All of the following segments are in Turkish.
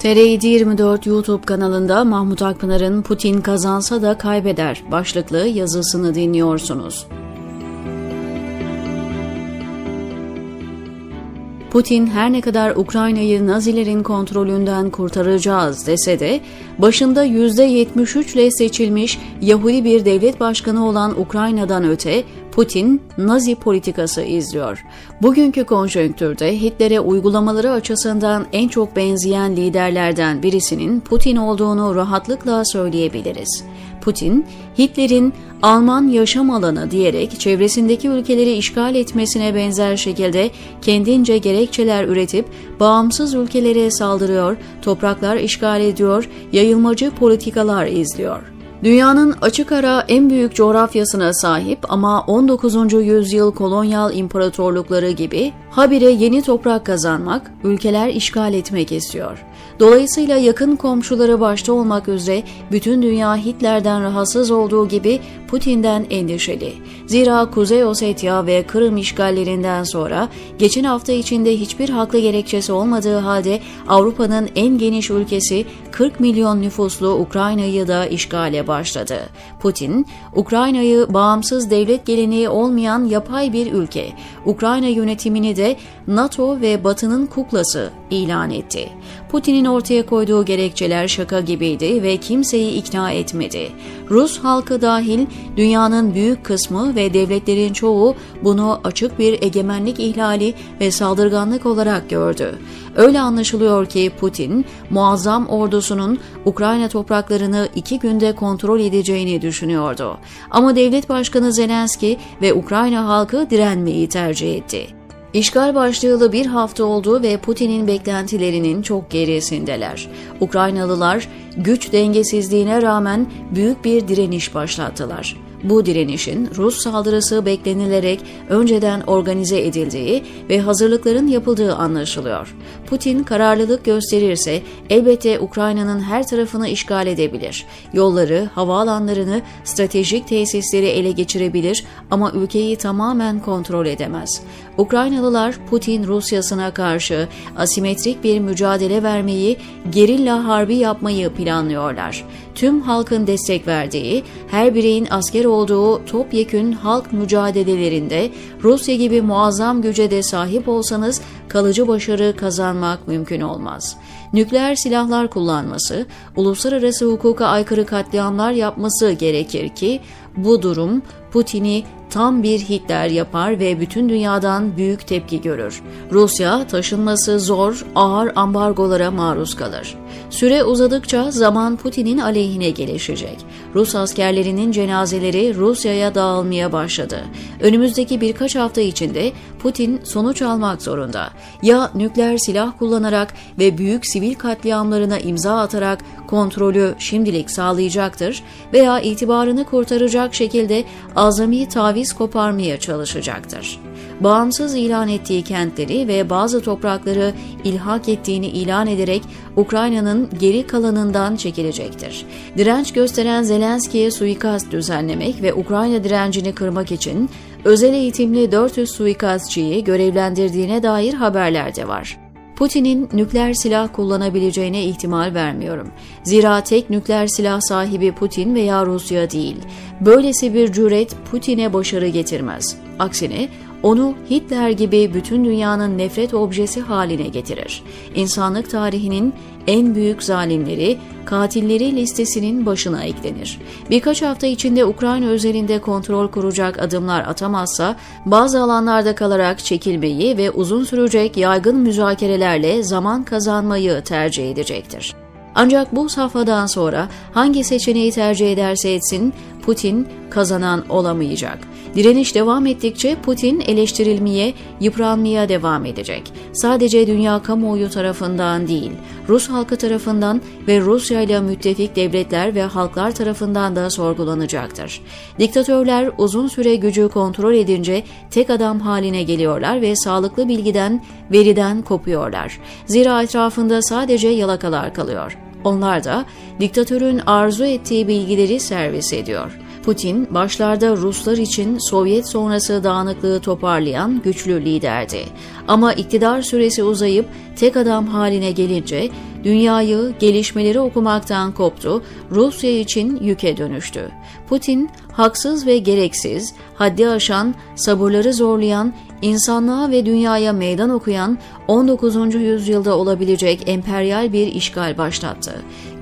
TR 24 YouTube kanalında Mahmut Akpınar'ın Putin kazansa da kaybeder başlıklı yazısını dinliyorsunuz. Putin her ne kadar Ukrayna'yı Nazilerin kontrolünden kurtaracağız dese de başında %73 ile seçilmiş Yahudi bir devlet başkanı olan Ukrayna'dan öte Putin Nazi politikası izliyor. Bugünkü konjonktürde Hitler'e uygulamaları açısından en çok benzeyen liderlerden birisinin Putin olduğunu rahatlıkla söyleyebiliriz. Putin, Hitler'in Alman yaşam alanı diyerek çevresindeki ülkeleri işgal etmesine benzer şekilde kendince gerekçeler üretip bağımsız ülkelere saldırıyor, topraklar işgal ediyor, yayılmacı politikalar izliyor. Dünyanın açık ara en büyük coğrafyasına sahip ama 19. yüzyıl kolonyal imparatorlukları gibi habire yeni toprak kazanmak, ülkeler işgal etmek istiyor. Dolayısıyla yakın komşuları başta olmak üzere bütün dünya Hitler'den rahatsız olduğu gibi Putin'den endişeli. Zira Kuzey Ossetya ve Kırım işgallerinden sonra geçen hafta içinde hiçbir haklı gerekçesi olmadığı halde Avrupa'nın en geniş ülkesi 40 milyon nüfuslu Ukrayna'yı da işgale başladı. Putin, Ukrayna'yı bağımsız devlet geleneği olmayan yapay bir ülke, Ukrayna yönetimini de NATO ve Batı'nın kuklası ilan etti. Putin'in ortaya koyduğu gerekçeler şaka gibiydi ve kimseyi ikna etmedi. Rus halkı dahil dünyanın büyük kısmı ve devletlerin çoğu bunu açık bir egemenlik ihlali ve saldırganlık olarak gördü. Öyle anlaşılıyor ki Putin, muazzam ordusunun Ukrayna topraklarını iki günde kontrol edeceğini düşünüyordu. Ama devlet başkanı Zelenski ve Ukrayna halkı direnmeyi tercih etti. İşgal başlayalı bir hafta oldu ve Putin'in beklentilerinin çok gerisindeler. Ukraynalılar güç dengesizliğine rağmen büyük bir direniş başlattılar. Bu direnişin Rus saldırısı beklenilerek önceden organize edildiği ve hazırlıkların yapıldığı anlaşılıyor. Putin kararlılık gösterirse elbette Ukrayna'nın her tarafını işgal edebilir. Yolları, havaalanlarını, stratejik tesisleri ele geçirebilir ama ülkeyi tamamen kontrol edemez. Ukraynalılar Putin Rusyasına karşı asimetrik bir mücadele vermeyi, gerilla harbi yapmayı planlıyorlar. Tüm halkın destek verdiği, her bireyin asker olduğu topyekün halk mücadelelerinde Rusya gibi muazzam güce de sahip olsanız kalıcı başarı kazanmak mümkün olmaz. Nükleer silahlar kullanması, uluslararası hukuka aykırı katliamlar yapması gerekir ki bu durum Putin'i tam bir Hitler yapar ve bütün dünyadan büyük tepki görür. Rusya taşınması zor, ağır ambargolara maruz kalır. Süre uzadıkça zaman Putin'in aleyhine gelişecek. Rus askerlerinin cenazeleri Rusya'ya dağılmaya başladı. Önümüzdeki birkaç hafta içinde Putin sonuç almak zorunda. Ya nükleer silah kullanarak ve büyük sivil katliamlarına imza atarak kontrolü şimdilik sağlayacaktır veya itibarını kurtaracak şekilde azami taviz koparmaya çalışacaktır bağımsız ilan ettiği kentleri ve bazı toprakları ilhak ettiğini ilan ederek Ukrayna'nın geri kalanından çekilecektir. Direnç gösteren Zelenski'ye suikast düzenlemek ve Ukrayna direncini kırmak için özel eğitimli 400 suikastçıyı görevlendirdiğine dair haberler de var. Putin'in nükleer silah kullanabileceğine ihtimal vermiyorum. Zira tek nükleer silah sahibi Putin veya Rusya değil. Böylesi bir cüret Putin'e başarı getirmez. Aksine onu Hitler gibi bütün dünyanın nefret objesi haline getirir. İnsanlık tarihinin en büyük zalimleri, katilleri listesinin başına eklenir. Birkaç hafta içinde Ukrayna üzerinde kontrol kuracak adımlar atamazsa, bazı alanlarda kalarak çekilmeyi ve uzun sürecek yaygın müzakerelerle zaman kazanmayı tercih edecektir. Ancak bu safhadan sonra hangi seçeneği tercih ederse etsin Putin kazanan olamayacak. Direniş devam ettikçe Putin eleştirilmeye, yıpranmaya devam edecek. Sadece dünya kamuoyu tarafından değil, Rus halkı tarafından ve Rusya ile müttefik devletler ve halklar tarafından da sorgulanacaktır. Diktatörler uzun süre gücü kontrol edince tek adam haline geliyorlar ve sağlıklı bilgiden, veriden kopuyorlar. Zira etrafında sadece yalakalar kalıyor. Onlar da diktatörün arzu ettiği bilgileri servis ediyor. Putin, başlarda Ruslar için Sovyet sonrası dağınıklığı toparlayan güçlü liderdi. Ama iktidar süresi uzayıp tek adam haline gelince dünyayı, gelişmeleri okumaktan koptu, Rusya için yüke dönüştü. Putin, haksız ve gereksiz, haddi aşan, sabırları zorlayan, insanlığa ve dünyaya meydan okuyan 19. yüzyılda olabilecek emperyal bir işgal başlattı.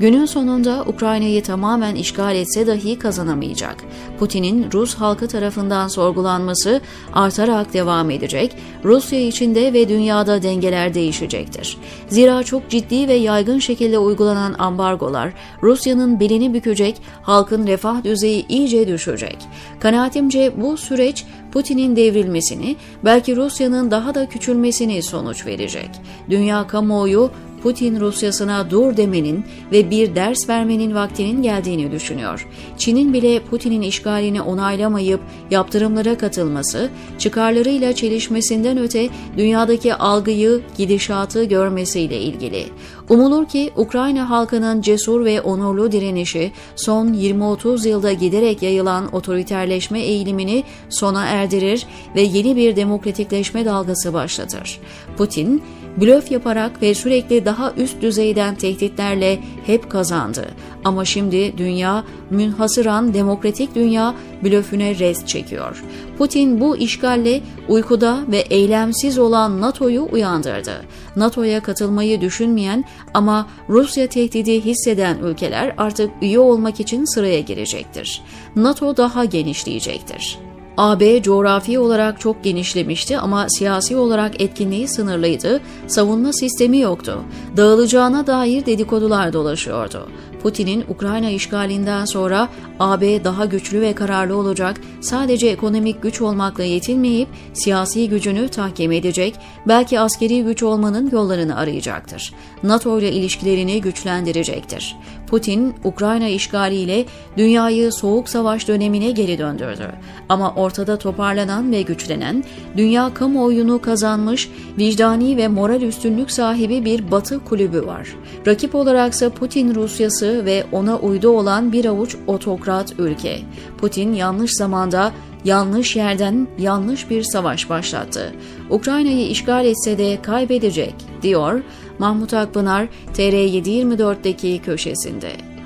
Günün sonunda Ukrayna'yı tamamen işgal etse dahi kazanamayacak. Putin'in Rus halkı tarafından sorgulanması artarak devam edecek, Rusya içinde ve dünyada dengeler değişecektir. Zira çok ciddi ve yaygın şekilde uygulanan ambargolar Rusya'nın belini bükecek, halkın refah düzeyi iyice düşecek. Kanaatimce bu süreç Putin'in devrilmesini, belki Rusya'nın daha da küçülmesini sonuç verecek. Dünya kamuoyu Putin Rusyasına dur demenin ve bir ders vermenin vaktinin geldiğini düşünüyor. Çin'in bile Putin'in işgalini onaylamayıp yaptırımlara katılması, çıkarlarıyla çelişmesinden öte dünyadaki algıyı, gidişatı görmesiyle ilgili. Umulur ki Ukrayna halkının cesur ve onurlu direnişi son 20-30 yılda giderek yayılan otoriterleşme eğilimini sona erdirir ve yeni bir demokratikleşme dalgası başlatır. Putin, blöf yaparak ve sürekli daha üst düzeyden tehditlerle hep kazandı. Ama şimdi dünya münhasıran demokratik dünya blöfüne rest çekiyor. Putin bu işgalle uykuda ve eylemsiz olan NATO'yu uyandırdı. NATO'ya katılmayı düşünmeyen ama Rusya tehdidi hisseden ülkeler artık üye olmak için sıraya girecektir. NATO daha genişleyecektir. AB coğrafi olarak çok genişlemişti ama siyasi olarak etkinliği sınırlıydı, savunma sistemi yoktu. Dağılacağına dair dedikodular dolaşıyordu. Putin'in Ukrayna işgalinden sonra AB daha güçlü ve kararlı olacak, sadece ekonomik güç olmakla yetinmeyip siyasi gücünü tahkim edecek, belki askeri güç olmanın yollarını arayacaktır. NATO ile ilişkilerini güçlendirecektir. Putin, Ukrayna işgaliyle dünyayı soğuk savaş dönemine geri döndürdü. Ama ortada toparlanan ve güçlenen, dünya kamuoyunu kazanmış, vicdani ve moral üstünlük sahibi bir batı kulübü var. Rakip olaraksa Putin Rusyası ve ona uydu olan bir avuç otokrat ülke. Putin yanlış zamanda yanlış yerden yanlış bir savaş başlattı. Ukrayna'yı işgal etse de kaybedecek, diyor Mahmut Akpınar TR724'deki köşesinde.